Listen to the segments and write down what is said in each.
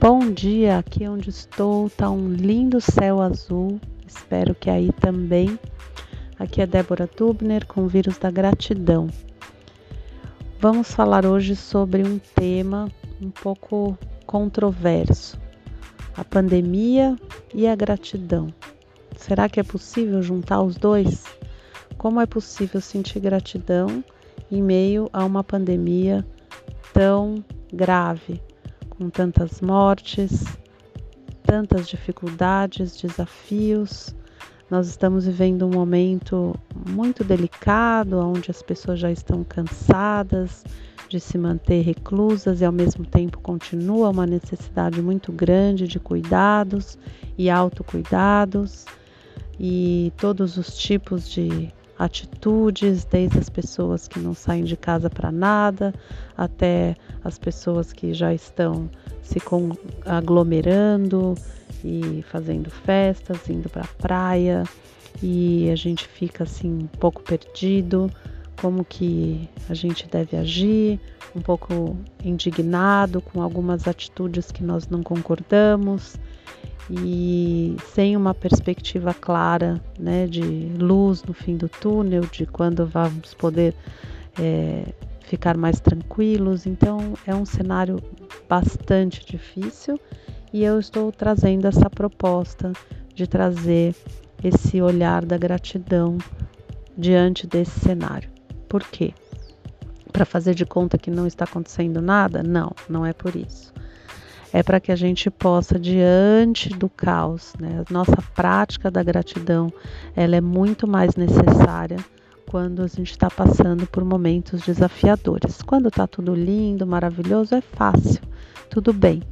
Bom dia, aqui onde estou tá um lindo céu azul, espero que aí também. Aqui é Débora Dubner com o vírus da gratidão. Vamos falar hoje sobre um tema um pouco controverso: a pandemia e a gratidão. Será que é possível juntar os dois? Como é possível sentir gratidão em meio a uma pandemia tão grave? Com tantas mortes, tantas dificuldades, desafios. Nós estamos vivendo um momento muito delicado, onde as pessoas já estão cansadas de se manter reclusas e ao mesmo tempo continua uma necessidade muito grande de cuidados e autocuidados e todos os tipos de atitudes, desde as pessoas que não saem de casa para nada, até as pessoas que já estão se aglomerando e fazendo festas, indo para a praia, e a gente fica assim um pouco perdido, como que a gente deve agir, um pouco indignado com algumas atitudes que nós não concordamos e sem uma perspectiva clara né, de luz no fim do túnel, de quando vamos poder é, ficar mais tranquilos. Então é um cenário bastante difícil e eu estou trazendo essa proposta de trazer esse olhar da gratidão diante desse cenário. Por quê? Para fazer de conta que não está acontecendo nada? Não, não é por isso é para que a gente possa diante do caos, né? A nossa prática da gratidão, ela é muito mais necessária quando a gente está passando por momentos desafiadores. Quando está tudo lindo, maravilhoso, é fácil, tudo bem.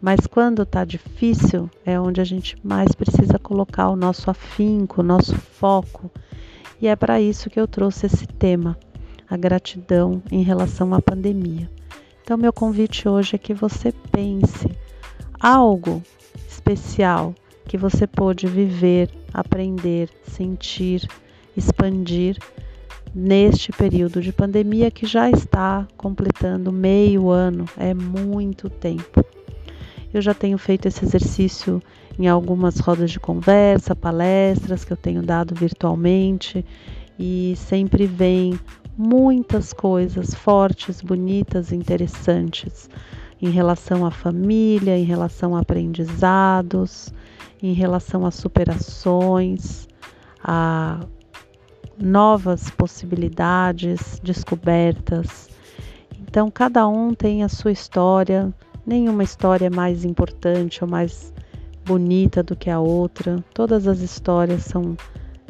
Mas quando está difícil, é onde a gente mais precisa colocar o nosso afinco, o nosso foco. E é para isso que eu trouxe esse tema, a gratidão em relação à pandemia. Então, meu convite hoje é que você pense algo especial que você pôde viver, aprender, sentir, expandir neste período de pandemia que já está completando meio ano, é muito tempo. Eu já tenho feito esse exercício em algumas rodas de conversa, palestras que eu tenho dado virtualmente e sempre vem muitas coisas fortes, bonitas, interessantes em relação à família, em relação a aprendizados, em relação a superações, a novas possibilidades, descobertas. Então, cada um tem a sua história, nenhuma história é mais importante ou mais bonita do que a outra. Todas as histórias são,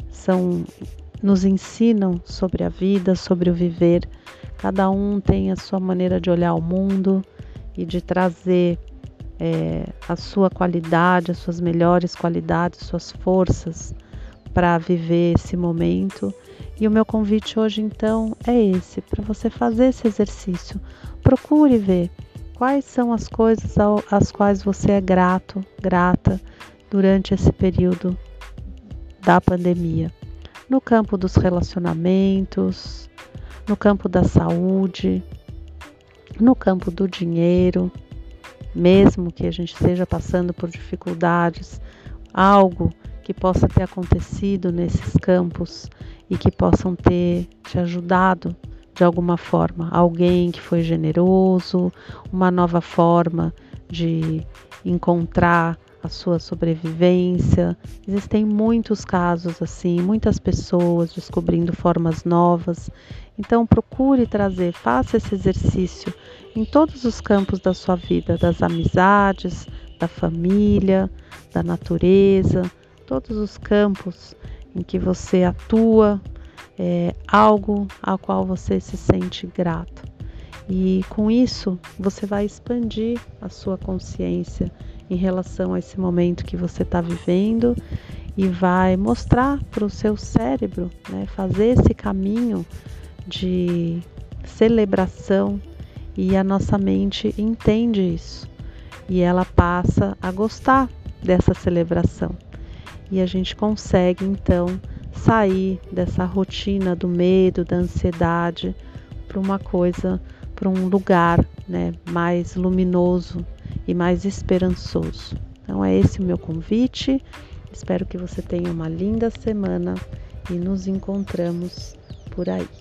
são nos ensinam sobre a vida, sobre o viver. Cada um tem a sua maneira de olhar o mundo e de trazer é, a sua qualidade, as suas melhores qualidades, suas forças para viver esse momento. E o meu convite hoje então é esse, para você fazer esse exercício. Procure ver quais são as coisas às quais você é grato, grata durante esse período da pandemia? No campo dos relacionamentos, no campo da saúde, no campo do dinheiro, mesmo que a gente esteja passando por dificuldades, algo que possa ter acontecido nesses campos e que possam ter te ajudado de alguma forma. Alguém que foi generoso, uma nova forma de encontrar a sua sobrevivência. Existem muitos casos assim, muitas pessoas descobrindo formas novas. Então procure trazer, faça esse exercício em todos os campos da sua vida, das amizades, da família, da natureza, todos os campos em que você atua, é, algo a qual você se sente grato. E com isso você vai expandir a sua consciência em relação a esse momento que você está vivendo e vai mostrar para o seu cérebro, né, fazer esse caminho de celebração e a nossa mente entende isso e ela passa a gostar dessa celebração e a gente consegue então sair dessa rotina do medo, da ansiedade para uma coisa, para um lugar né, mais luminoso e mais esperançoso. Então é esse o meu convite. Espero que você tenha uma linda semana e nos encontramos por aí.